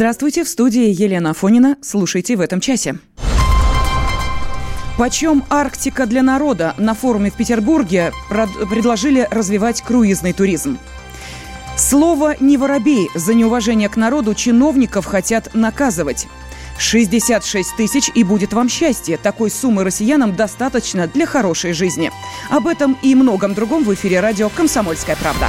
Здравствуйте, в студии Елена Фонина. Слушайте в этом часе. Почем Арктика для народа? На форуме в Петербурге предложили развивать круизный туризм. Слово «не воробей» за неуважение к народу чиновников хотят наказывать. 66 тысяч и будет вам счастье. Такой суммы россиянам достаточно для хорошей жизни. Об этом и многом другом в эфире радио «Комсомольская правда».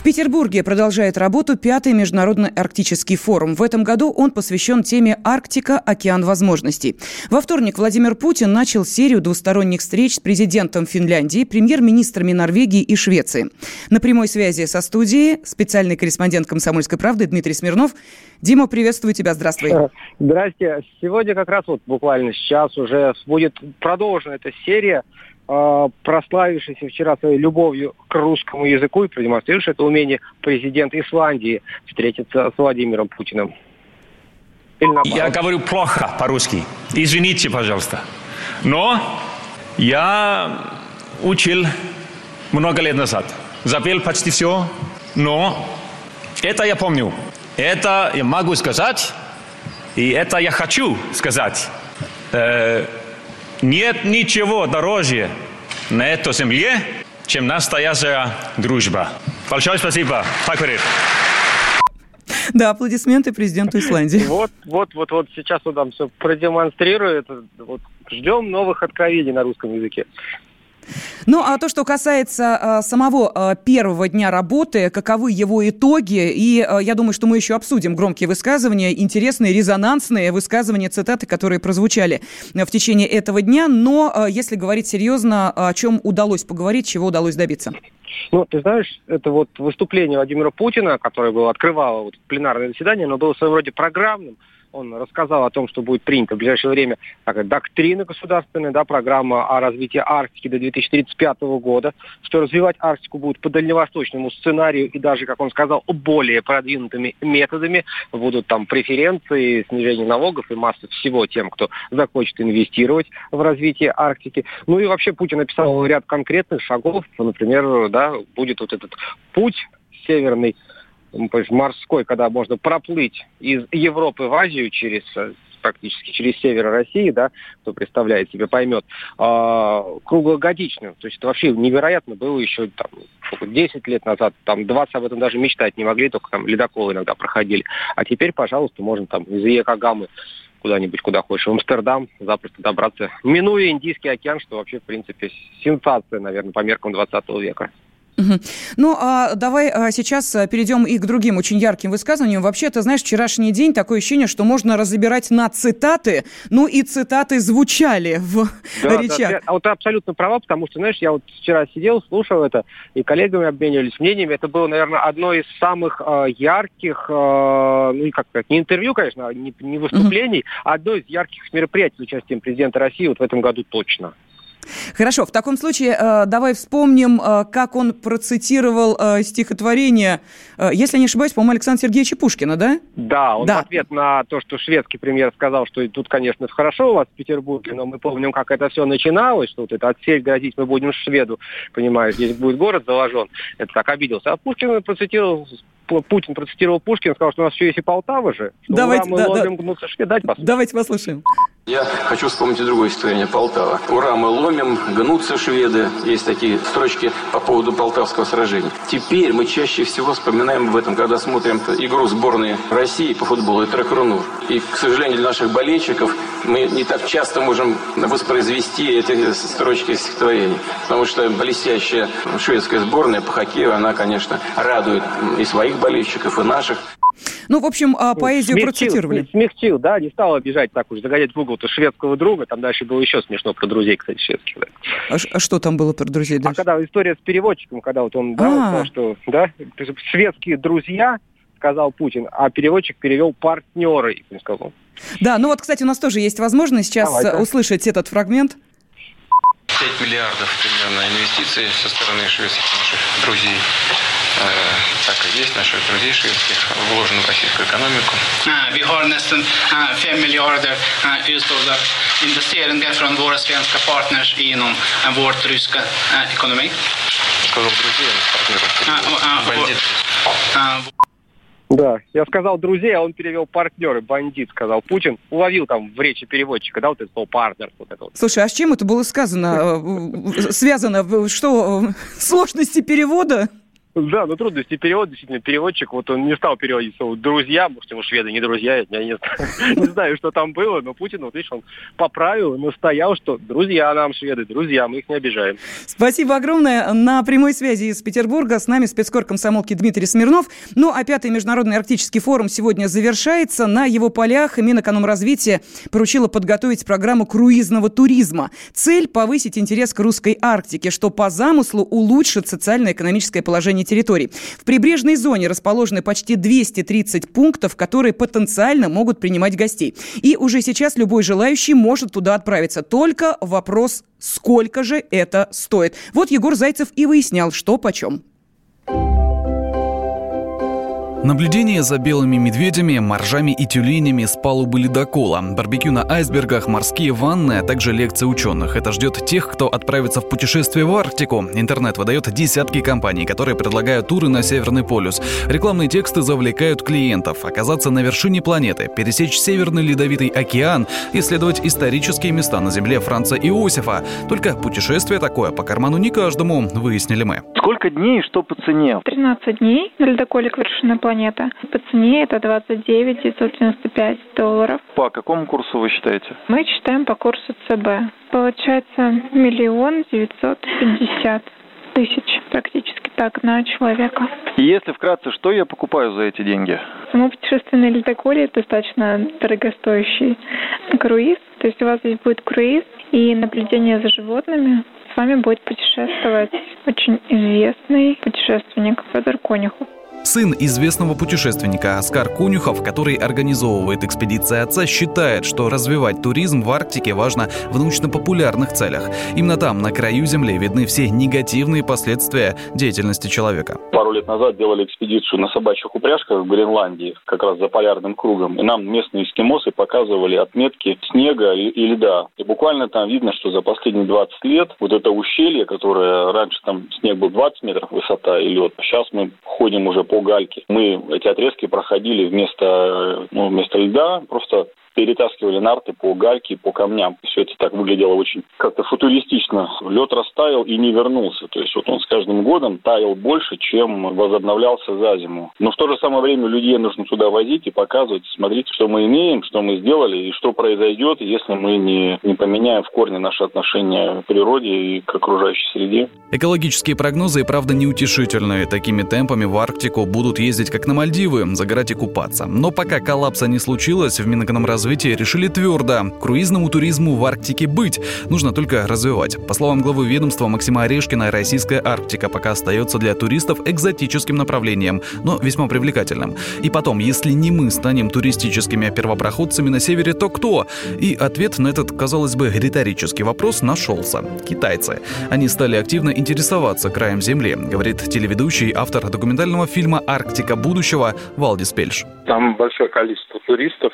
В Петербурге продолжает работу пятый международный арктический форум. В этом году он посвящен теме «Арктика. Океан возможностей». Во вторник Владимир Путин начал серию двусторонних встреч с президентом Финляндии, премьер-министрами Норвегии и Швеции. На прямой связи со студией специальный корреспондент «Комсомольской правды» Дмитрий Смирнов. Дима, приветствую тебя, здравствуй. Здрасте. Сегодня как раз вот буквально сейчас уже будет продолжена эта серия Э, прославившийся вчера своей любовью к русскому языку и продемонстрировавший это умение президент Исландии встретиться с Владимиром Путиным. Я говорю плохо по-русски. Извините, пожалуйста. Но я учил много лет назад. Запел почти все, но это я помню. Это я могу сказать, и это я хочу сказать. Нет ничего дороже на этой земле, чем настоящая дружба. Большое спасибо. Так Да, аплодисменты президенту Исландии. Вот, вот, вот, вот сейчас он там все продемонстрирует. Вот, ждем новых откровений на русском языке. Ну, а то, что касается а, самого а, первого дня работы, каковы его итоги, и а, я думаю, что мы еще обсудим громкие высказывания, интересные, резонансные высказывания, цитаты, которые прозвучали в течение этого дня, но если говорить серьезно, о чем удалось поговорить, чего удалось добиться? Ну, ты знаешь, это вот выступление Владимира Путина, которое было открывало вот пленарное заседание, оно было в своем роде программным, он рассказал о том, что будет принято в ближайшее время такая доктрина государственная, да, программа о развитии Арктики до 2035 года, что развивать Арктику будет по дальневосточному сценарию и даже, как он сказал, более продвинутыми методами. Будут там преференции, снижение налогов и масса всего тем, кто захочет инвестировать в развитие Арктики. Ну и вообще Путин написал ряд конкретных шагов. Например, да, будет вот этот путь северный морской, когда можно проплыть из Европы в Азию через э, практически через север России, да, кто представляет себе, поймет, э, круглогодичным. То есть это вообще невероятно было еще там, 10 лет назад, там 20 об этом даже мечтать не могли, только там ледоколы иногда проходили. А теперь, пожалуйста, можно там из Якогамы куда-нибудь, куда хочешь, в Амстердам запросто добраться, минуя Индийский океан, что вообще, в принципе, сенсация, наверное, по меркам 20 века. Ну, а давай а, сейчас а, перейдем и к другим очень ярким высказываниям. Вообще, ты знаешь, вчерашний день такое ощущение, что можно разбирать на цитаты, ну и цитаты звучали в да, речах. Да, а вот ты абсолютно права, потому что, знаешь, я вот вчера сидел, слушал это, и коллегами обменивались мнениями. Это было, наверное, одно из самых э, ярких, э, ну, как сказать, не интервью, конечно, не, не выступлений, угу. а одно из ярких мероприятий с участием президента России вот в этом году точно. Хорошо, в таком случае э, давай вспомним, э, как он процитировал э, стихотворение, э, если не ошибаюсь, по-моему, Александра Сергеевича Пушкина, да? Да, он да. в ответ на то, что шведский премьер сказал, что тут, конечно, хорошо у вас в Петербурге, но мы помним, как это все начиналось, что вот это отсель грозить мы будем шведу, понимаешь, здесь будет город заложен. Это так обиделся. А Пушкин процитировал Путин процитировал Пушкина, сказал, что у нас еще есть и Полтава же. Давайте, да, да. Давайте послушаем. Я хочу вспомнить и другое стихотворение Полтава. «Ура, мы ломим, гнутся шведы». Есть такие строчки по поводу полтавского сражения. Теперь мы чаще всего вспоминаем об этом, когда смотрим игру сборной России по футболу. Это Рахрунур. И, к сожалению, для наших болельщиков мы не так часто можем воспроизвести эти строчки стихотворений. Потому что блестящая шведская сборная по хоккею, она, конечно, радует и своих болельщиков, и наших. Ну, в общем, а, поэзию смягчил, процитировали. Смягчил, да, не стал обижать так уж, загонять в угол-то шведского друга. Там дальше было еще смешно про друзей, кстати, шведских. Да. А, а что там было про друзей а дальше? А когда история с переводчиком, когда вот он, да, вот, сказал, что, да, шведские друзья, сказал Путин, а переводчик перевел партнеры, он сказал. Да, ну вот, кстати, у нас тоже есть возможность сейчас Давайте. услышать этот фрагмент. 5 миллиардов примерно инвестиций со стороны шведских наших друзей. Э, так и есть, наших друзей шведских, вложено в российскую экономику. Vi har nästan 5 miljarder US-dollar investeringar från våra svenska partners inom vårt ryska ekonomi. Сказал друзей, а партнеров. Да, я сказал друзей, а он перевел партнеры, бандит, сказал Путин. Уловил там в речи переводчика, да, вот это слово партнер. Вот это вот. Слушай, а с чем это было сказано? Э, связано? Что, сложности перевода? Да, ну трудности перевода, действительно, переводчик, вот он не стал переводить слово «друзья», может, ему шведы не друзья, я не, не знаю, что там было, но Путин, вот видишь, он поправил, настоял, что друзья нам шведы, друзья, мы их не обижаем. Спасибо огромное. На прямой связи из Петербурга с нами спецкор комсомолки Дмитрий Смирнов. Ну, а пятый международный арктический форум сегодня завершается. На его полях Минэкономразвития поручила подготовить программу круизного туризма. Цель – повысить интерес к русской Арктике, что по замыслу улучшит социально-экономическое положение исследований территорий. В прибрежной зоне расположены почти 230 пунктов, которые потенциально могут принимать гостей. И уже сейчас любой желающий может туда отправиться. Только вопрос, сколько же это стоит. Вот Егор Зайцев и выяснял, что почем. Наблюдение за белыми медведями, моржами и тюленями с палубы ледокола, барбекю на айсбергах, морские ванны, а также лекции ученых. Это ждет тех, кто отправится в путешествие в Арктику. Интернет выдает десятки компаний, которые предлагают туры на Северный полюс. Рекламные тексты завлекают клиентов. Оказаться на вершине планеты, пересечь Северный Ледовитый океан, исследовать исторические места на земле Франца Иосифа. Только путешествие такое по карману не каждому, выяснили мы. Сколько дней и что по цене? 13 дней на ледоколе к вершине планеты планета. По цене это 29 995 долларов. По какому курсу вы считаете? Мы считаем по курсу ЦБ. Получается миллион девятьсот пятьдесят тысяч практически так на человека. Если вкратце, что я покупаю за эти деньги? Само путешествие на ледоколе достаточно дорогостоящий круиз. То есть у вас здесь будет круиз и наблюдение за животными. С вами будет путешествовать очень известный путешественник Федор Конюхов. Сын известного путешественника Оскар Конюхов, который организовывает экспедиции отца, считает, что развивать туризм в Арктике важно в научно-популярных целях. Именно там, на краю Земли, видны все негативные последствия деятельности человека. Пару лет назад делали экспедицию на собачьих упряжках в Гренландии, как раз за полярным кругом. И нам местные эскимосы показывали отметки снега и, и льда. И буквально там видно, что за последние 20 лет вот это ущелье, которое раньше там снег был 20 метров высота и лед, сейчас мы ходим уже по гальке. Мы эти отрезки проходили вместо, ну, вместо льда, просто перетаскивали нарты по гальке, по камням. Все это так выглядело очень как-то футуристично. Лед растаял и не вернулся. То есть вот он с каждым годом таял больше, чем возобновлялся за зиму. Но в то же самое время людей нужно туда возить и показывать, смотреть, что мы имеем, что мы сделали и что произойдет, если мы не, не поменяем в корне наши отношения к природе и к окружающей среде. Экологические прогнозы правда неутешительные. Такими темпами в Арктику будут ездить как на Мальдивы, загорать и купаться. Но пока коллапса не случилось, в Минэкономразвитии развития решили твердо. Круизному туризму в Арктике быть. Нужно только развивать. По словам главы ведомства Максима Орешкина, российская Арктика пока остается для туристов экзотическим направлением, но весьма привлекательным. И потом, если не мы станем туристическими первопроходцами на севере, то кто? И ответ на этот, казалось бы, риторический вопрос нашелся. Китайцы. Они стали активно интересоваться краем Земли, говорит телеведущий, автор документального фильма «Арктика будущего» Валдис Пельш. Там большое количество туристов,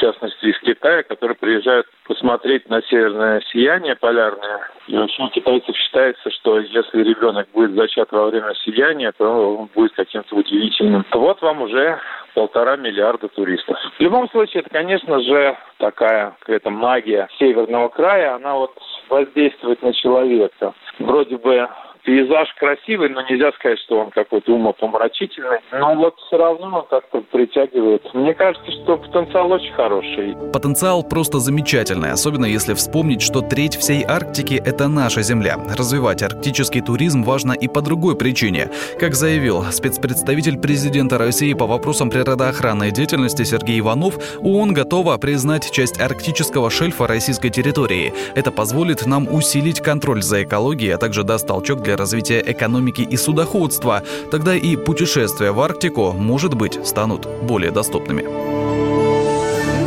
частности из Китая, которые приезжают посмотреть на северное сияние полярное. И вообще у китайцев считается, что если ребенок будет зачат во время сияния, то он будет каким-то удивительным. Вот вам уже полтора миллиарда туристов. В любом случае, это, конечно же, такая какая-то магия северного края, она вот воздействует на человека. Вроде бы пейзаж красивый, но нельзя сказать, что он какой-то умопомрачительный. Но вот все равно он как-то притягивает. Мне кажется, что потенциал очень хороший. Потенциал просто замечательный, особенно если вспомнить, что треть всей Арктики – это наша Земля. Развивать арктический туризм важно и по другой причине. Как заявил спецпредставитель президента России по вопросам природоохранной деятельности Сергей Иванов, ООН готова признать часть арктического шельфа российской территории. Это позволит нам усилить контроль за экологией, а также даст толчок для развития экономики и судоходства. Тогда и путешествия в Арктику, может быть, станут более доступными.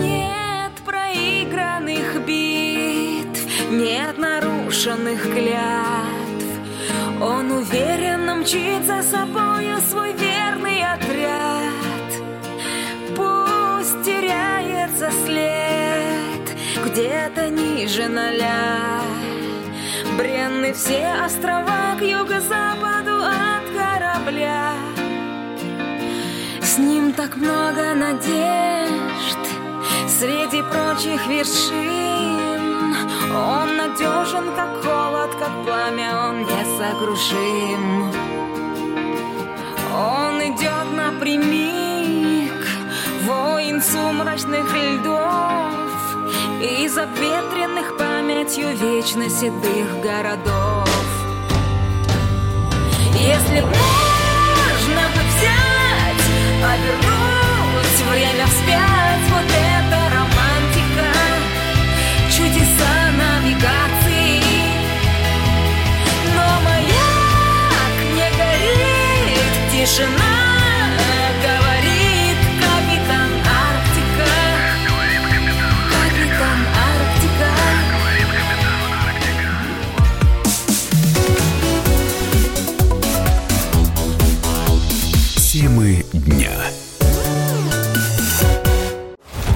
Нет проигранных битв, нет нарушенных клятв. Он уверенно мчит за собою свой верный отряд. Пусть теряется след где-то ниже ноля. Бренны все острова к юго-западу от корабля. С ним так много надежд Среди прочих вершин. Он надежен, как холод, как пламя Он несокрушим. Он идет напрямик Воин сумрачных льдов Из обветренных памятью вечно седых городов. Если можно бы взять, повернуть время вспять Вот это романтика, чудеса навигации. Но маяк не горит, тишина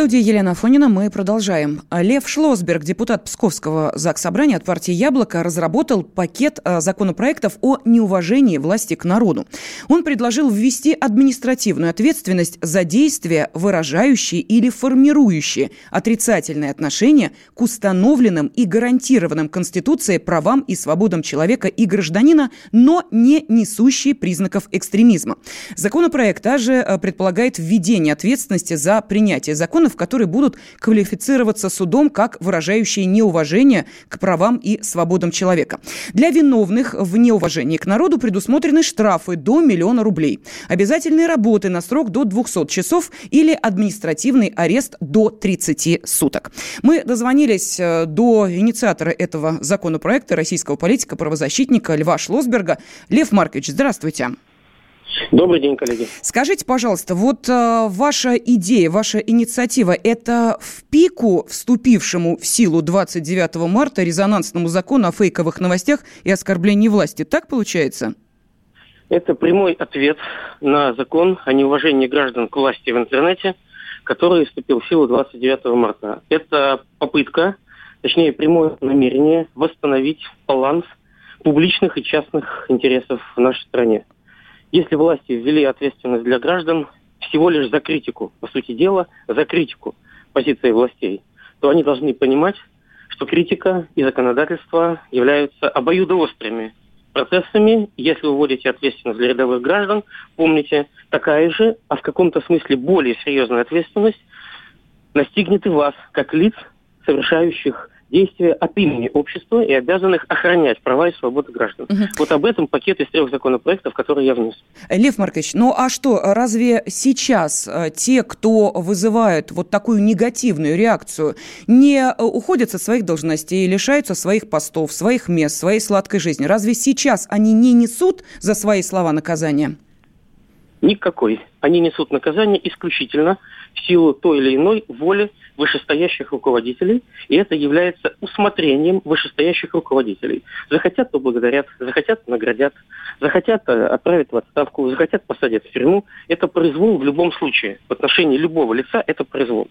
Студии Елена Фонина мы продолжаем. Лев Шлосберг, депутат Псковского Заксобрания от партии «Яблоко», разработал пакет э, законопроектов о неуважении власти к народу. Он предложил ввести административную ответственность за действия, выражающие или формирующие отрицательные отношения к установленным и гарантированным Конституцией правам и свободам человека и гражданина, но не несущие признаков экстремизма. Законопроект также э, предполагает введение ответственности за принятие законов, которые будут квалифицироваться судом как выражающие неуважение к правам и свободам человека. Для виновных в неуважении к народу предусмотрены штрафы до миллиона рублей, обязательные работы на срок до 200 часов или административный арест до 30 суток. Мы дозвонились э, до инициатора этого законопроекта, российского политика, правозащитника Льва Шлосберга. Лев Маркович, здравствуйте. Добрый день, коллеги. Скажите, пожалуйста, вот э, ваша идея, ваша инициатива, это в пику вступившему в силу 29 марта резонансному закону о фейковых новостях и оскорблении власти. Так получается? Это прямой ответ на закон о неуважении граждан к власти в интернете, который вступил в силу 29 марта. Это попытка, точнее прямое намерение восстановить баланс публичных и частных интересов в нашей стране. Если власти ввели ответственность для граждан всего лишь за критику, по сути дела, за критику позиции властей, то они должны понимать, что критика и законодательство являются обоюдоострыми процессами. Если вы вводите ответственность для рядовых граждан, помните, такая же, а в каком-то смысле более серьезная ответственность настигнет и вас, как лиц, совершающих действия от имени общества и обязанных охранять права и свободы граждан. Вот об этом пакет из трех законопроектов, которые я внес. Лев Маркович, ну а что, разве сейчас э, те, кто вызывают вот такую негативную реакцию, не э, уходят со своих должностей, лишаются своих постов, своих мест, своей сладкой жизни? Разве сейчас они не несут за свои слова наказания? Никакой. Они несут наказание исключительно в силу той или иной воли вышестоящих руководителей, и это является усмотрением вышестоящих руководителей. Захотят, поблагодарят, захотят, наградят, захотят, э, отправят в отставку, захотят, посадят в тюрьму. Это произвол в любом случае. В отношении любого лица это произвол.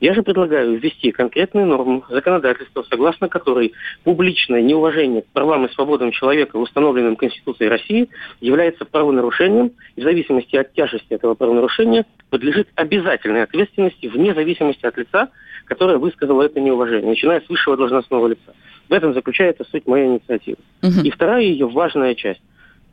Я же предлагаю ввести конкретную норму законодательства, согласно которой публичное неуважение к правам и свободам человека, установленным Конституцией России, является правонарушением, и в зависимости от тяжести этого правонарушения подлежит обязательной ответственности вне зависимости от лица, которое высказало это неуважение, начиная с высшего должностного лица. В этом заключается суть моей инициативы. И вторая ее важная часть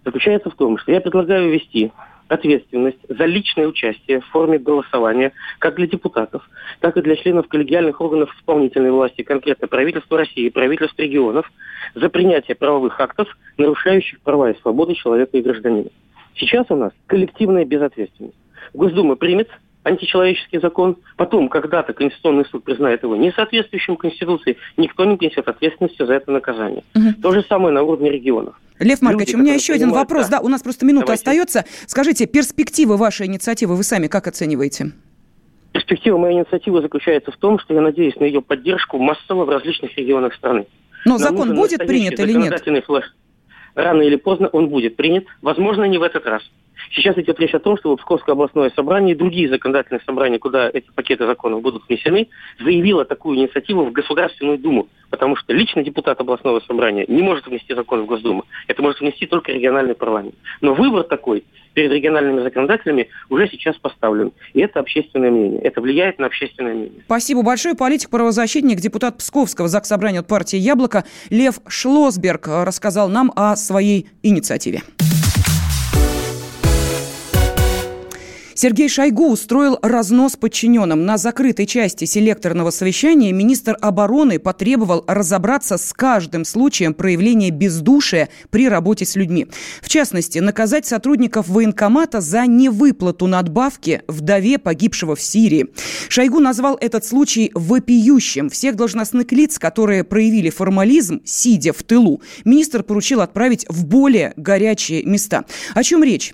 заключается в том, что я предлагаю ввести ответственность за личное участие в форме голосования как для депутатов, так и для членов коллегиальных органов исполнительной власти, конкретно правительства России и правительств регионов, за принятие правовых актов, нарушающих права и свободы человека и гражданина. Сейчас у нас коллективная безответственность. Госдума примет античеловеческий закон, потом когда-то Конституционный суд признает его несоответствующим Конституции, никто не несет ответственности за это наказание. Угу. То же самое на уровне регионов. Лев Маркович, Люди, у меня еще один вопрос. Да. да, у нас просто минута Давайте. остается. Скажите, перспективы вашей инициативы вы сами как оцениваете? Перспектива моей инициативы заключается в том, что я надеюсь на ее поддержку массово в различных регионах страны. Но Нам закон будет принят или нет? Флеш. Рано или поздно он будет принят. Возможно, не в этот раз. Сейчас идет речь о том, что Псковское областное собрание и другие законодательные собрания, куда эти пакеты законов будут внесены, заявило такую инициативу в Государственную Думу. Потому что лично депутат областного собрания не может внести закон в Госдуму. Это может внести только региональный парламент. Но выбор такой перед региональными законодателями уже сейчас поставлен. И это общественное мнение. Это влияет на общественное мнение. Спасибо большое. Политик-правозащитник, депутат Псковского заксобрания от партии «Яблоко» Лев Шлосберг рассказал нам о своей инициативе. Сергей Шойгу устроил разнос подчиненным. На закрытой части селекторного совещания министр обороны потребовал разобраться с каждым случаем проявления бездушия при работе с людьми. В частности, наказать сотрудников военкомата за невыплату надбавки вдове погибшего в Сирии. Шойгу назвал этот случай вопиющим. Всех должностных лиц, которые проявили формализм, сидя в тылу, министр поручил отправить в более горячие места. О чем речь?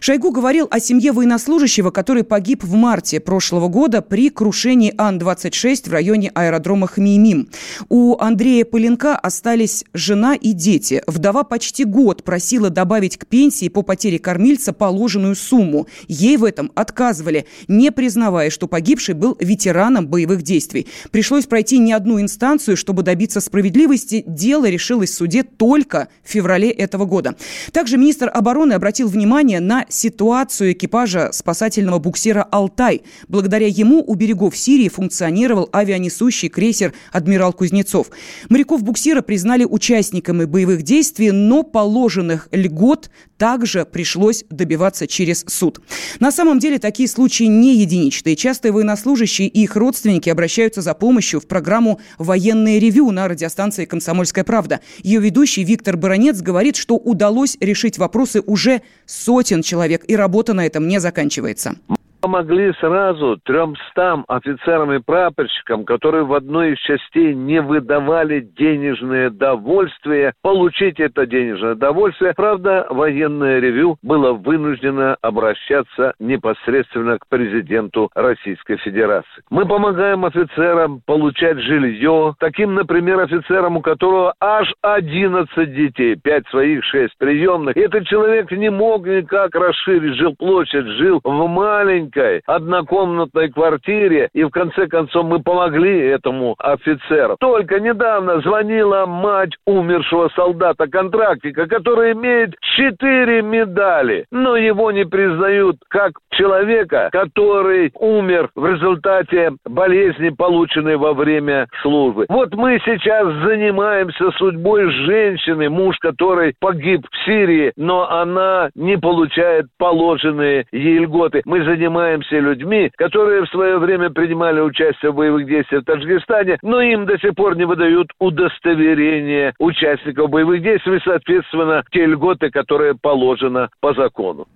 Шойгу говорил о семье военнослужащего, который погиб в марте прошлого года при крушении Ан-26 в районе аэродрома Хмеймим. У Андрея Поленка остались жена и дети. Вдова почти год просила добавить к пенсии по потере кормильца положенную сумму. Ей в этом отказывали, не признавая, что погибший был ветераном боевых действий. Пришлось пройти не одну инстанцию, чтобы добиться справедливости. Дело решилось в суде только в феврале этого года. Также министр обороны обратил внимание на ситуацию экипажа спасательного буксира «Алтай». Благодаря ему у берегов Сирии функционировал авианесущий крейсер «Адмирал Кузнецов». Моряков буксира признали участниками боевых действий, но положенных льгот также пришлось добиваться через суд. На самом деле такие случаи не единичные. Часто военнослужащие и их родственники обращаются за помощью в программу «Военное ревю» на радиостанции «Комсомольская правда». Ее ведущий Виктор Баранец говорит, что удалось решить вопросы уже сотен человек, и работа на этом не заканчивается помогли сразу тремстам офицерам и прапорщикам, которые в одной из частей не выдавали денежное довольствие, получить это денежное довольствие. Правда, военное ревю было вынуждено обращаться непосредственно к президенту Российской Федерации. Мы помогаем офицерам получать жилье, таким, например, офицерам, у которого аж 11 детей, 5 своих, 6 приемных. Этот человек не мог никак расширить жилплощадь, жил в маленьком маленькой однокомнатной квартире, и в конце концов мы помогли этому офицеру. Только недавно звонила мать умершего солдата-контрактника, который имеет четыре медали, но его не признают как человека, который умер в результате болезни, полученной во время службы. Вот мы сейчас занимаемся судьбой женщины, муж которой погиб в Сирии, но она не получает положенные ей льготы. Мы занимаемся занимаемся людьми, которые в свое время принимали участие в боевых действиях в Таджикистане, но им до сих пор не выдают удостоверение участников боевых действий, соответственно, те льготы, которые положено по закону.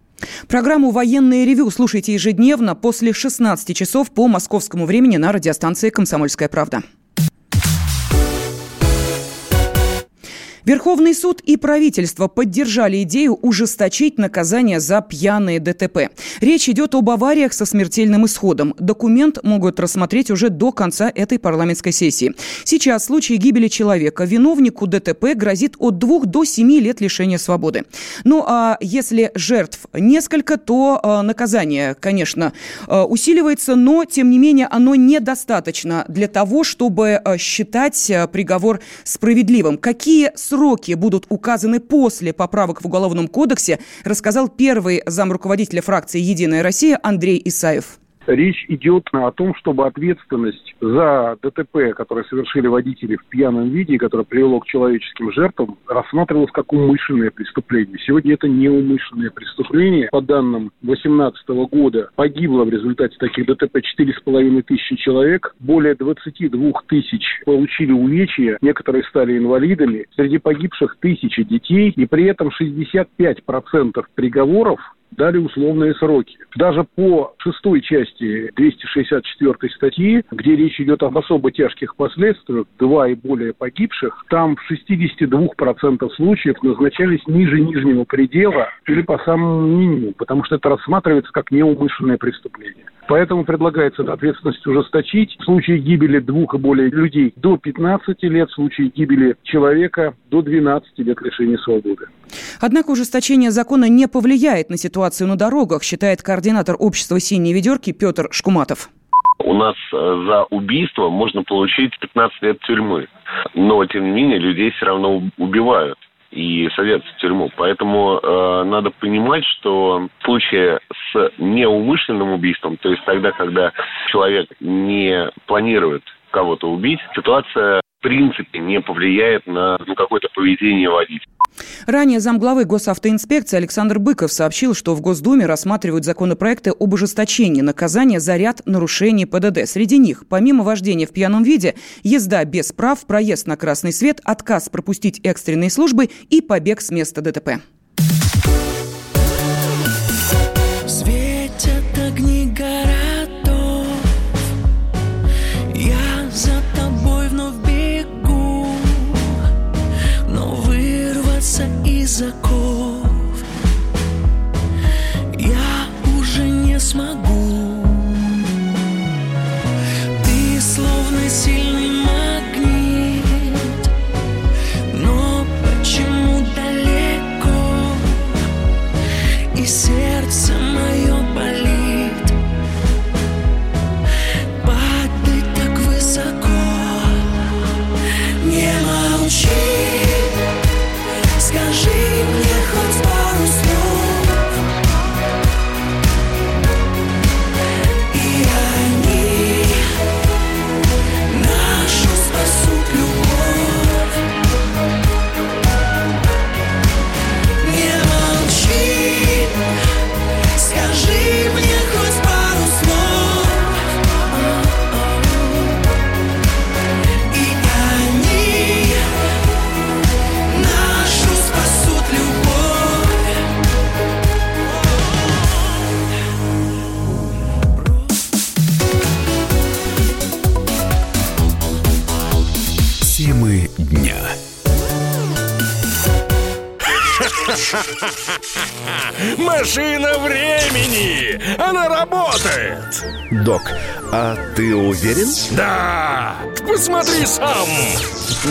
Программу «Военное ревю» слушайте ежедневно после 16 часов по московскому времени на радиостанции «Комсомольская правда». Верховный суд и правительство поддержали идею ужесточить наказание за пьяные ДТП. Речь идет об авариях со смертельным исходом. Документ могут рассмотреть уже до конца этой парламентской сессии. Сейчас в случае гибели человека виновнику ДТП грозит от двух до семи лет лишения свободы. Ну а если жертв несколько, то э, наказание, конечно, э, усиливается, но тем не менее оно недостаточно для того, чтобы э, считать приговор справедливым. Какие сроки сроки будут указаны после поправок в Уголовном кодексе, рассказал первый замруководителя фракции «Единая Россия» Андрей Исаев. Речь идет о том, чтобы ответственность за ДТП, которые совершили водители в пьяном виде, которое привело к человеческим жертвам, рассматривалась как умышленное преступление. Сегодня это неумышленное преступление. По данным 2018 года погибло в результате таких ДТП 4,5 тысячи человек. Более 22 тысяч получили увечья, некоторые стали инвалидами. Среди погибших тысячи детей. И при этом 65% приговоров дали условные сроки. Даже по шестой части 264 статьи, где речь идет об особо тяжких последствиях, два и более погибших, там в 62% случаев назначались ниже нижнего предела или по самому минимуму, потому что это рассматривается как неумышленное преступление. Поэтому предлагается ответственность ужесточить в случае гибели двух и более людей до 15 лет, в случае гибели человека до 12 лет лишения свободы. Однако ужесточение закона не повлияет на ситуацию на дорогах, считает координатор общества «Синие ведерки» Петр Шкуматов. У нас э, за убийство можно получить 15 лет тюрьмы. Но, тем не менее, людей все равно убивают и садятся в тюрьму. Поэтому э, надо понимать, что в случае с неумышленным убийством, то есть тогда, когда человек не планирует кого-то убить, ситуация в принципе не повлияет на ну, какое-то поведение водителя. Ранее замглавы госавтоинспекции Александр Быков сообщил, что в Госдуме рассматривают законопроекты об ужесточении наказания за ряд нарушений ПДД. Среди них, помимо вождения в пьяном виде, езда без прав, проезд на красный свет, отказ пропустить экстренные службы и побег с места ДТП. Из оков Я уже не смогу. Ты словно сильный магнит Но почему далеко? И сердце Док, а ты уверен? Да! Посмотри сам!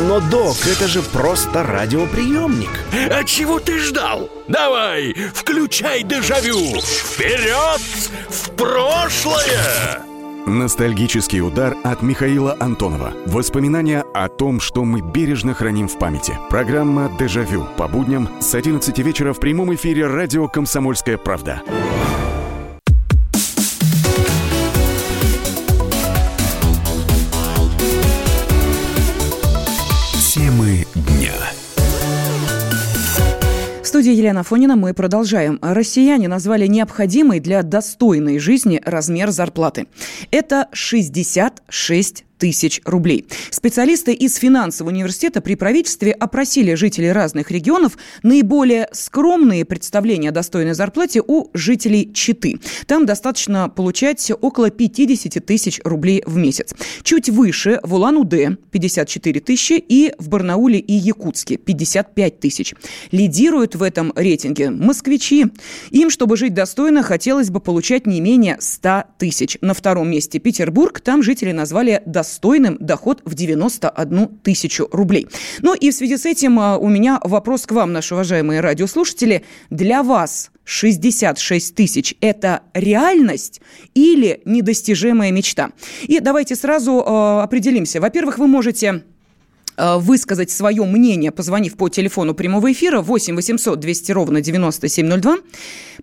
Но, док, это же просто радиоприемник. А чего ты ждал? Давай, включай дежавю! Вперед! В прошлое! Ностальгический удар от Михаила Антонова. Воспоминания о том, что мы бережно храним в памяти. Программа «Дежавю» по будням с 11 вечера в прямом эфире радио «Комсомольская правда». Студии Елена Фонина мы продолжаем. Россияне назвали необходимый для достойной жизни размер зарплаты. Это 66 тысяч рублей. Специалисты из финансового университета при правительстве опросили жителей разных регионов наиболее скромные представления о достойной зарплате у жителей Читы. Там достаточно получать около 50 тысяч рублей в месяц. Чуть выше в Улан-Удэ 54 тысячи и в Барнауле и Якутске 55 тысяч. Лидируют в этом рейтинге москвичи. Им, чтобы жить достойно, хотелось бы получать не менее 100 тысяч. На втором месте Петербург. Там жители назвали достойным доход в 91 тысячу рублей. Ну и в связи с этим а, у меня вопрос к вам, наши уважаемые радиослушатели. Для вас 66 тысяч – это реальность или недостижимая мечта? И давайте сразу э, определимся. Во-первых, вы можете высказать свое мнение, позвонив по телефону прямого эфира 8 800 200 ровно 9702,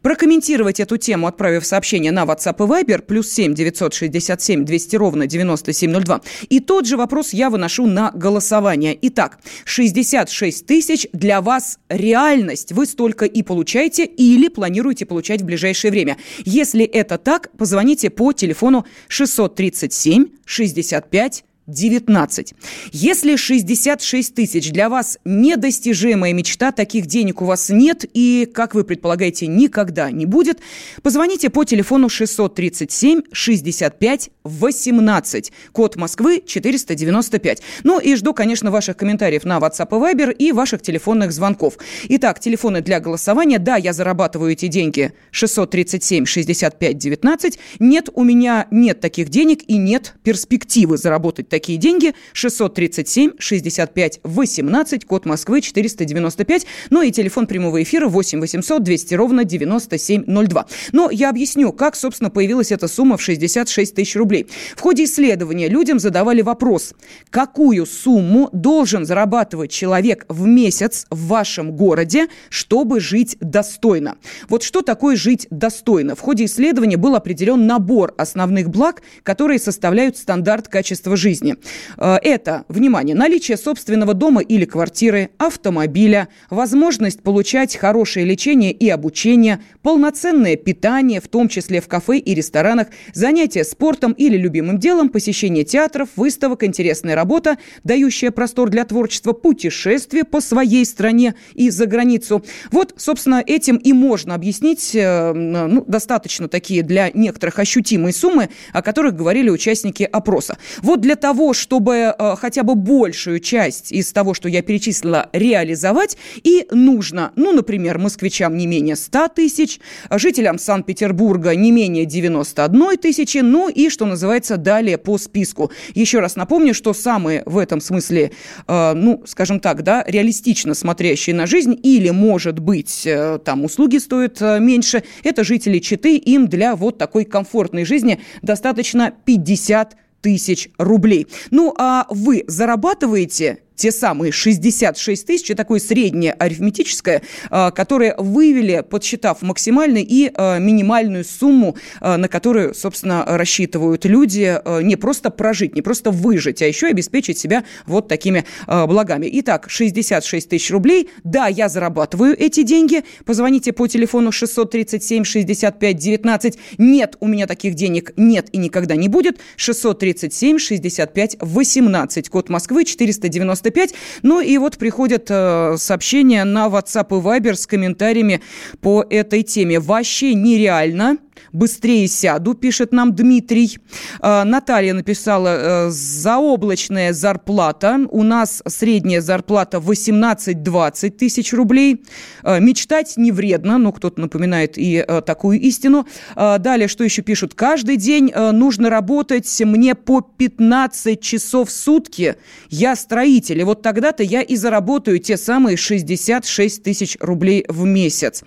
прокомментировать эту тему, отправив сообщение на WhatsApp и Viber, плюс 7 967 200 ровно 9702. И тот же вопрос я выношу на голосование. Итак, 66 тысяч для вас реальность. Вы столько и получаете или планируете получать в ближайшее время. Если это так, позвоните по телефону 637 65 19. Если 66 тысяч для вас недостижимая мечта, таких денег у вас нет и, как вы предполагаете, никогда не будет, позвоните по телефону 637 65 18, код Москвы 495. Ну и жду, конечно, ваших комментариев на WhatsApp и Viber и ваших телефонных звонков. Итак, телефоны для голосования. Да, я зарабатываю эти деньги 637 65 19. Нет, у меня нет таких денег и нет перспективы заработать такие деньги. 637 65 18, код Москвы 495. Ну и телефон прямого эфира 8 800 200 ровно 9702. Но я объясню, как, собственно, появилась эта сумма в 66 тысяч рублей. В ходе исследования людям задавали вопрос, какую сумму должен зарабатывать человек в месяц в вашем городе, чтобы жить достойно. Вот что такое жить достойно? В ходе исследования был определен набор основных благ, которые составляют стандарт качества жизни жизни. Э, это, внимание, наличие собственного дома или квартиры, автомобиля, возможность получать хорошее лечение и обучение, полноценное питание, в том числе в кафе и ресторанах, занятия спортом или любимым делом, посещение театров, выставок, интересная работа, дающая простор для творчества, путешествия по своей стране и за границу. Вот, собственно, этим и можно объяснить э, ну, достаточно такие для некоторых ощутимые суммы, о которых говорили участники опроса. Вот для того, чтобы э, хотя бы большую часть из того, что я перечислила, реализовать, и нужно, ну, например, москвичам не менее 100 тысяч, жителям Санкт-Петербурга не менее 91 тысячи, ну и, что называется, далее по списку. Еще раз напомню, что самые в этом смысле, э, ну, скажем так, да, реалистично смотрящие на жизнь, или, может быть, э, там услуги стоят меньше, это жители Читы, им для вот такой комфортной жизни достаточно 50 тысяч рублей. Ну, а вы зарабатываете те самые 66 тысяч, такое среднее арифметическое, а, которое вывели, подсчитав максимальную и а, минимальную сумму, а, на которую, собственно, рассчитывают люди не просто прожить, не просто выжить, а еще и обеспечить себя вот такими благами. Итак, 66 тысяч рублей. Да, я зарабатываю эти деньги. Позвоните по телефону 637 65 19. Нет, у меня таких денег нет и никогда не будет. 637 65 18. Код Москвы 495 95. Ну и вот приходят э, сообщения на WhatsApp и Viber с комментариями по этой теме. Вообще нереально быстрее сяду, пишет нам Дмитрий. А, Наталья написала, э, заоблачная зарплата. У нас средняя зарплата 18-20 тысяч рублей. А, мечтать не вредно, но кто-то напоминает и э, такую истину. А, далее, что еще пишут? Каждый день э, нужно работать мне по 15 часов в сутки. Я строитель, и вот тогда-то я и заработаю те самые 66 тысяч рублей в месяц.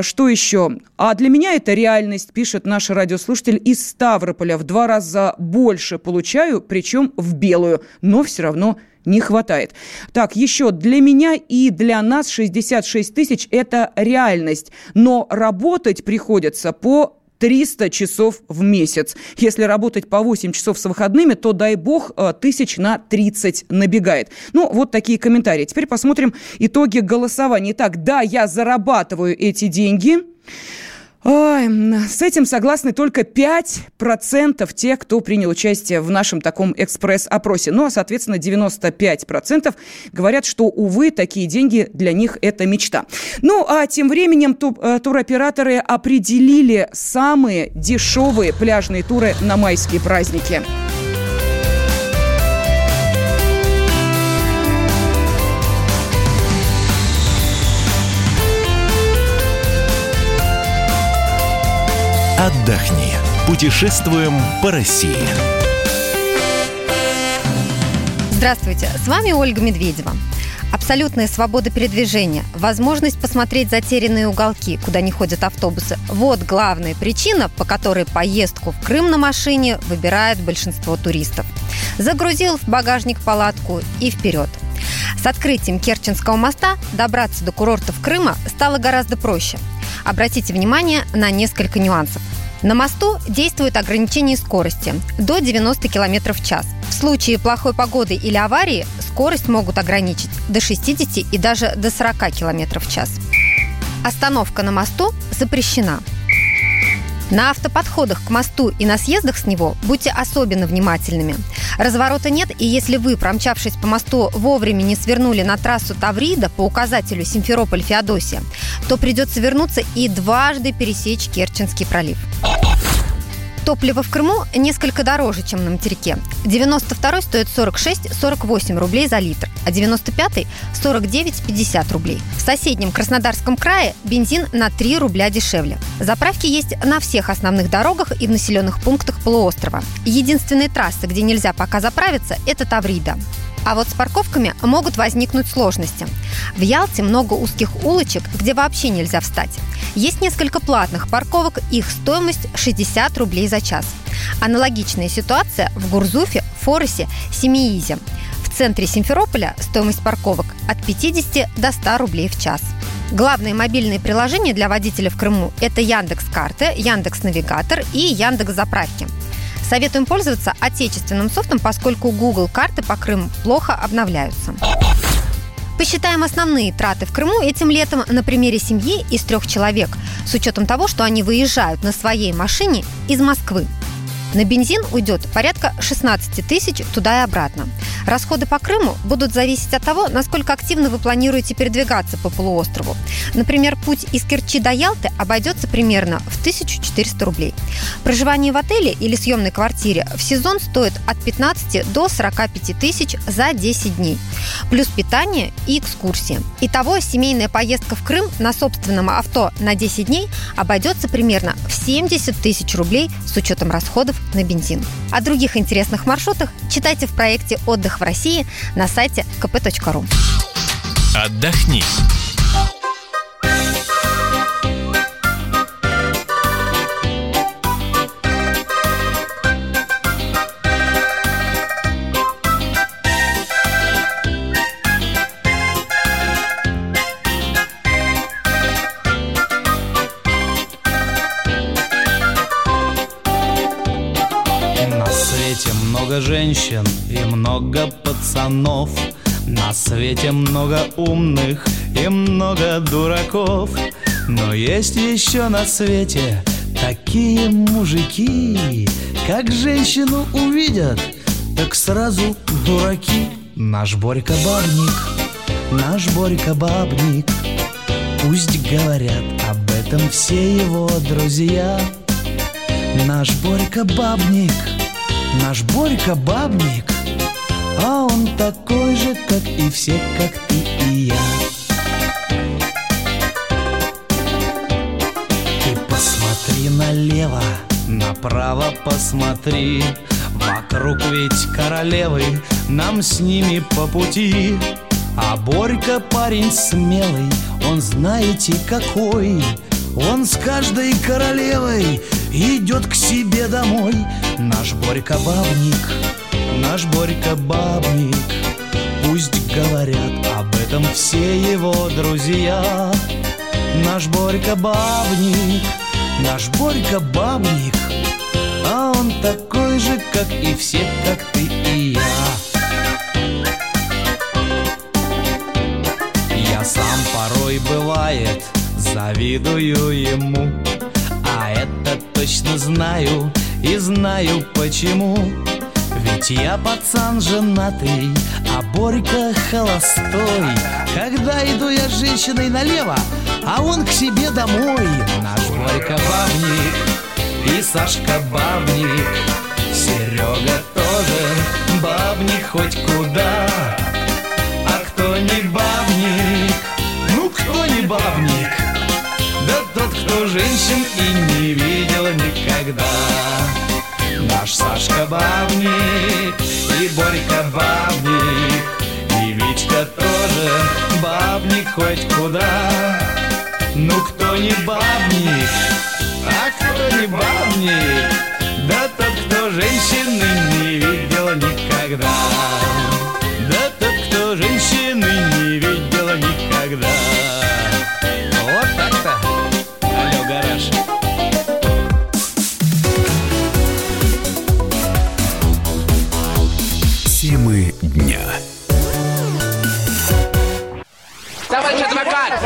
Что еще? А для меня это реальность, пишет наш радиослушатель из Ставрополя. В два раза больше получаю, причем в белую, но все равно не хватает. Так, еще для меня и для нас 66 тысяч – это реальность. Но работать приходится по 300 часов в месяц. Если работать по 8 часов с выходными, то, дай бог, э, тысяч на 30 набегает. Ну, вот такие комментарии. Теперь посмотрим итоги голосования. Итак, да, я зарабатываю эти деньги. Ой, с этим согласны только 5% тех, кто принял участие в нашем таком экспресс-опросе. Ну, а, соответственно, 95% говорят, что, увы, такие деньги для них – это мечта. Ну, а тем временем э, туроператоры определили самые дешевые пляжные туры на майские праздники. Отдохни. Путешествуем по России. Здравствуйте, с вами Ольга Медведева. Абсолютная свобода передвижения, возможность посмотреть затерянные уголки, куда не ходят автобусы. Вот главная причина, по которой поездку в Крым на машине выбирает большинство туристов. Загрузил в багажник палатку и вперед. С открытием Керченского моста добраться до курортов Крыма стало гораздо проще. Обратите внимание на несколько нюансов. На мосту действует ограничение скорости до 90 км в час. В случае плохой погоды или аварии скорость могут ограничить до 60 и даже до 40 км в час. Остановка на мосту запрещена. На автоподходах к мосту и на съездах с него будьте особенно внимательными. Разворота нет, и если вы, промчавшись по мосту, вовремя не свернули на трассу Таврида по указателю Симферополь-Феодосия, то придется вернуться и дважды пересечь Керченский пролив. Топливо в Крыму несколько дороже, чем на материке. 92 стоит 46-48 рублей за литр, а 95 – 49-50 рублей. В соседнем Краснодарском крае бензин на 3 рубля дешевле. Заправки есть на всех основных дорогах и в населенных пунктах полуострова. Единственные трассы, где нельзя пока заправиться – это Таврида. А вот с парковками могут возникнуть сложности. В Ялте много узких улочек, где вообще нельзя встать. Есть несколько платных парковок, их стоимость 60 рублей за час. Аналогичная ситуация в Гурзуфе, Форосе, Семиизе. В центре Симферополя стоимость парковок от 50 до 100 рублей в час. Главные мобильные приложения для водителя в Крыму – это Яндекс Карты, Яндекс Навигатор и Яндекс Заправки. Советуем пользоваться отечественным софтом, поскольку Google карты по Крыму плохо обновляются. Посчитаем основные траты в Крыму этим летом на примере семьи из трех человек, с учетом того, что они выезжают на своей машине из Москвы. На бензин уйдет порядка 16 тысяч туда и обратно. Расходы по Крыму будут зависеть от того, насколько активно вы планируете передвигаться по полуострову. Например, путь из Керчи до Ялты обойдется примерно в 1400 рублей. Проживание в отеле или съемной квартире в сезон стоит от 15 до 45 тысяч за 10 дней. Плюс питание и экскурсии. Итого семейная поездка в Крым на собственном авто на 10 дней обойдется примерно в 70 тысяч рублей с учетом расходов на бензин. О других интересных маршрутах читайте в проекте «Отдых в России» на сайте kp.ru. Отдохни. Женщин и много пацанов. На свете много умных и много дураков. Но есть еще на свете такие мужики. Как женщину увидят, так сразу дураки. Наш Борька бабник, наш Борька бабник. Пусть говорят об этом все его друзья. Наш Борька бабник, наш Борька бабник А он такой же, как и все, как ты и я. Ты посмотри налево, направо посмотри. Вокруг ведь королевы, нам с ними по пути. А Борька парень смелый, он знаете какой? Он с каждой королевой идет к себе домой. Наш Борька бабник, наш Борька бабник. Пусть говорят об этом все его друзья. Наш Борька бабник, наш Борька бабник. А он такой же, как и все, как ты и я. Я сам порой бывает завидую ему точно знаю и знаю почему. Ведь я пацан женатый, а Борька холостой. Когда иду я с женщиной налево, а он к себе домой. Наш Борька бабник и Сашка бабник. Серега тоже бабник хоть куда. А кто не бабник, ну кто не бабник кто женщин и не видел никогда. Наш Сашка бабник и Борька бабник И Витька тоже бабник хоть куда. Ну кто не бабник, а кто не бабник Да тот, кто женщины не видел никогда. Да тот, кто женщины не видел никогда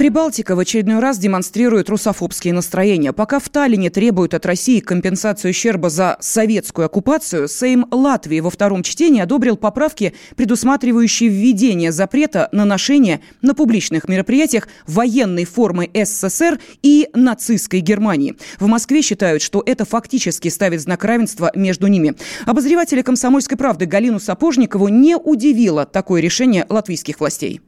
Прибалтика в очередной раз демонстрирует русофобские настроения. Пока в Таллине требуют от России компенсацию ущерба за советскую оккупацию, Сейм Латвии во втором чтении одобрил поправки, предусматривающие введение запрета на ношение на публичных мероприятиях военной формы СССР и нацистской Германии. В Москве считают, что это фактически ставит знак равенства между ними. Обозревателя «Комсомольской правды» Галину Сапожникову не удивило такое решение латвийских властей.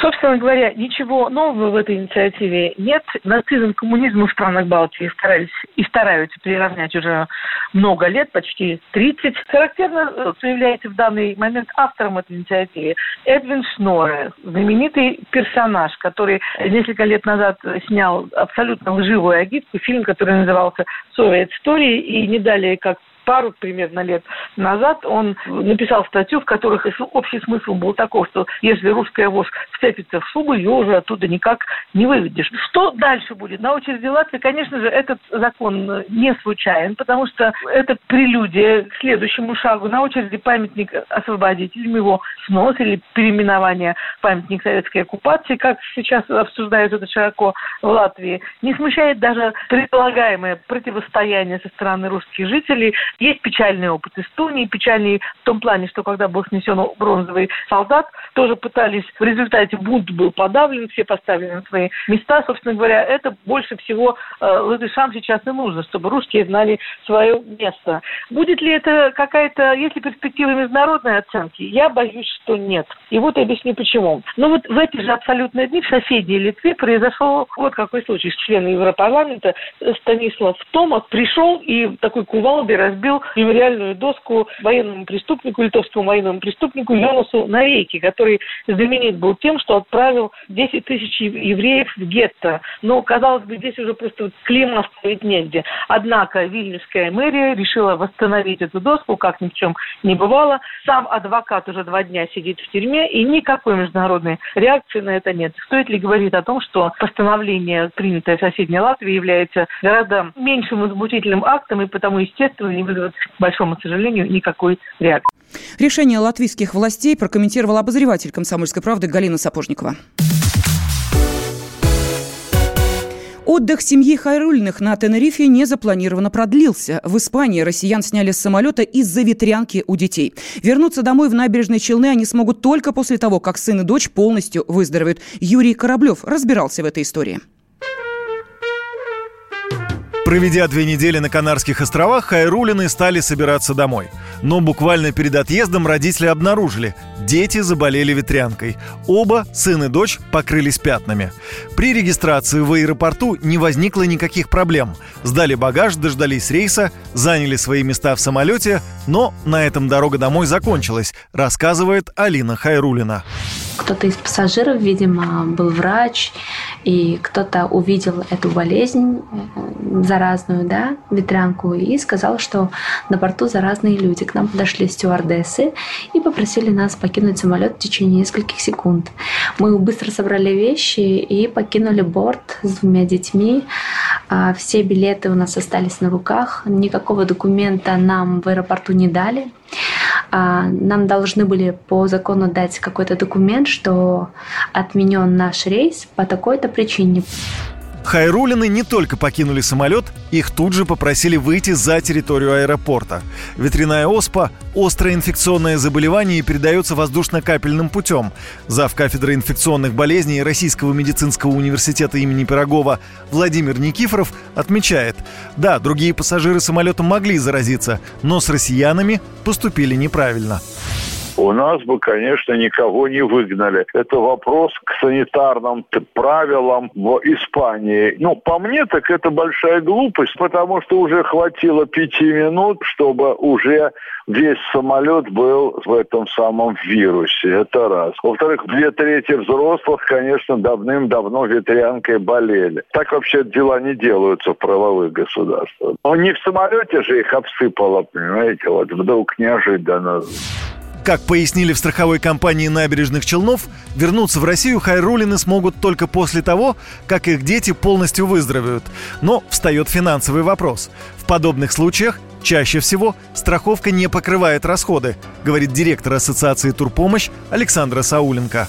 Собственно говоря, ничего нового в этой инициативе нет. Нацизм, коммунизм в странах Балтии старались и стараются приравнять уже много лет, почти 30. Характерно, что является в данный момент автором этой инициативы Эдвин Шноре, знаменитый персонаж, который несколько лет назад снял абсолютно лживую агитку, фильм, который назывался «Совет истории», и не далее, как пару примерно лет назад он написал статью, в которых общий смысл был такой, что если русская ВОЗ вцепится в шубу, ее уже оттуда никак не выведешь. Что дальше будет? На очереди Латвии, конечно же, этот закон не случайен, потому что это прелюдия к следующему шагу. На очереди памятник освободителям, его снос или переименование памятник советской оккупации, как сейчас обсуждают это широко в Латвии, не смущает даже предполагаемое противостояние со стороны русских жителей есть печальный опыт Эстонии, печальный в том плане, что когда был снесен бронзовый солдат, тоже пытались, в результате бунт был подавлен, все поставлены на свои места. Собственно говоря, это больше всего э, латышам сейчас и нужно, чтобы русские знали свое место. Будет ли это какая-то, если перспектива международной оценки? Я боюсь, что нет. И вот объясню почему. Ну вот в эти же абсолютные дни в соседней Литве произошел вот какой случай. Член Европарламента Станислав Томас пришел и такой кувалдой разбил разбил мемориальную доску военному преступнику, литовскому военному преступнику Йонасу Навейки, который знаменит был тем, что отправил 10 тысяч евреев в гетто. Но, казалось бы, здесь уже просто клейма оставить негде. Однако Вильнюсская мэрия решила восстановить эту доску, как ни в чем не бывало. Сам адвокат уже два дня сидит в тюрьме, и никакой международной реакции на это нет. Стоит ли говорить о том, что постановление, принятое в соседней Латвии, является гораздо меньшим возмутительным актом, и потому, естественно, не вызовет, к большому сожалению, никакой реакции. Решение латвийских властей прокомментировал обозреватель «Комсомольской правды» Галина Сапожникова. Отдых семьи Хайрульных на Тенерифе незапланированно продлился. В Испании россиян сняли с самолета из-за ветрянки у детей. Вернуться домой в набережной Челны они смогут только после того, как сын и дочь полностью выздоровеют. Юрий Кораблев разбирался в этой истории. Проведя две недели на Канарских островах, Хайрулины стали собираться домой. Но буквально перед отъездом родители обнаружили – дети заболели ветрянкой. Оба, сын и дочь, покрылись пятнами. При регистрации в аэропорту не возникло никаких проблем. Сдали багаж, дождались рейса, заняли свои места в самолете, но на этом дорога домой закончилась, рассказывает Алина Хайрулина. Кто-то из пассажиров, видимо, был врач, и кто-то увидел эту болезнь э, заразную, да, ветрянку, и сказал, что на борту заразные люди. К нам подошли стюардессы и попросили нас покинуть самолет в течение нескольких секунд. Мы быстро собрали вещи и покинули борт с двумя детьми. А все билеты у нас остались на руках, никакого документа нам в аэропорту не дали. А, нам должны были по закону дать какой-то документ, что отменен наш рейс по такой-то причине. Хайрулины не только покинули самолет, их тут же попросили выйти за территорию аэропорта. Ветряная оспа – острое инфекционное заболевание и передается воздушно-капельным путем. Зав. кафедры инфекционных болезней Российского медицинского университета имени Пирогова Владимир Никифоров отмечает, да, другие пассажиры самолета могли заразиться, но с россиянами поступили неправильно у нас бы, конечно, никого не выгнали. Это вопрос к санитарным правилам в Испании. Ну, по мне, так это большая глупость, потому что уже хватило пяти минут, чтобы уже весь самолет был в этом самом вирусе. Это раз. Во-вторых, две трети взрослых, конечно, давным-давно ветрянкой болели. Так вообще дела не делаются в правовых государствах. Но не в самолете же их обсыпало, понимаете, вот вдруг неожиданно. Как пояснили в страховой компании набережных Челнов, вернуться в Россию Хайрулины смогут только после того, как их дети полностью выздоровеют. Но встает финансовый вопрос. В подобных случаях чаще всего страховка не покрывает расходы, говорит директор Ассоциации Турпомощь Александра Сауленко.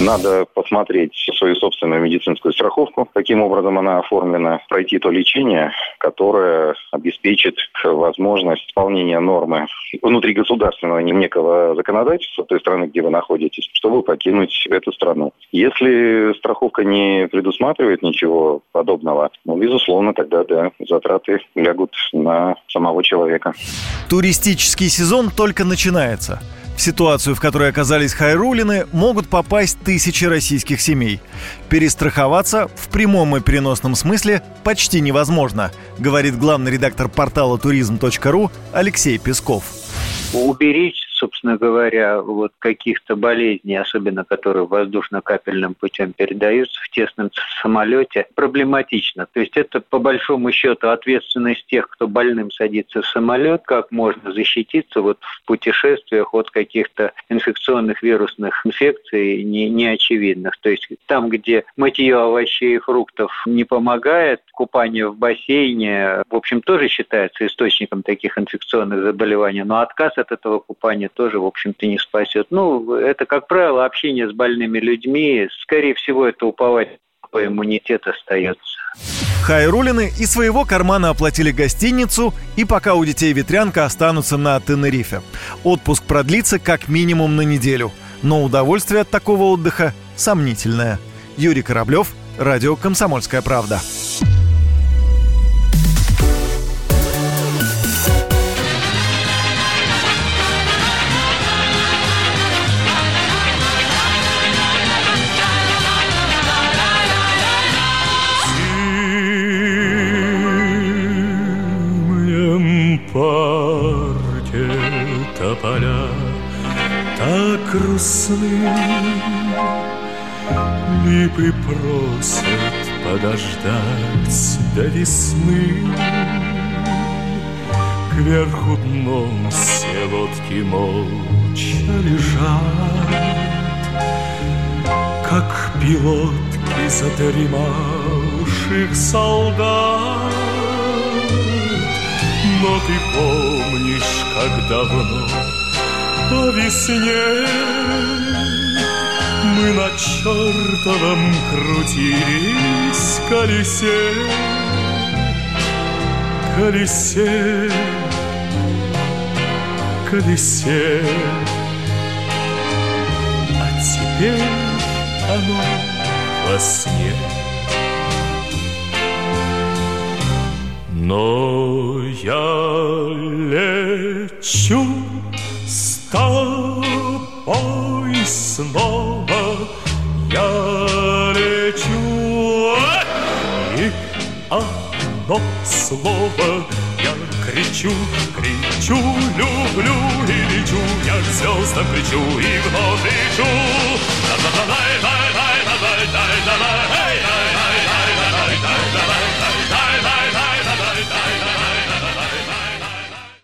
Надо посмотреть свою собственную медицинскую страховку, каким образом она оформлена, пройти то лечение, которое обеспечит возможность исполнения нормы внутригосударственного некого законодательства той страны, где вы находитесь, чтобы покинуть эту страну. Если страховка не предусматривает ничего подобного, ну, безусловно, тогда, да, затраты лягут на самого человека. Туристический сезон только начинается. В ситуацию, в которой оказались хайрулины, могут попасть тысячи российских семей. Перестраховаться в прямом и переносном смысле почти невозможно, говорит главный редактор портала туризм.ру Алексей Песков. Уберечь собственно говоря, вот каких-то болезней, особенно которые воздушно-капельным путем передаются в тесном самолете, проблематично. То есть это по большому счету ответственность тех, кто больным садится в самолет, как можно защититься вот в путешествиях от каких-то инфекционных вирусных инфекций не, неочевидных. То есть там, где мытье овощей и фруктов не помогает, купание в бассейне, в общем, тоже считается источником таких инфекционных заболеваний, но отказ от этого купания лечение тоже, в общем-то, не спасет. Ну, это, как правило, общение с больными людьми. Скорее всего, это уповать по иммунитет остается. Хайрулины из своего кармана оплатили гостиницу, и пока у детей ветрянка останутся на Тенерифе. Отпуск продлится как минимум на неделю, но удовольствие от такого отдыха сомнительное. Юрий Кораблев, Радио «Комсомольская правда». Тополя так грустны. Липы просят подождать до весны. Кверху дном все лодки молча лежат, Как пилотки задремавших солдат. Но ты помнишь, как давно по весне Мы на чертовом крутились колесе. Колесе, колесе. А теперь оно во сне Но я лечу с тобой снова, я лечу, и одно слово я кричу, кричу, люблю и лечу, я к звездам кричу и вновь лечу. Ла-ла-ла-ла-ла.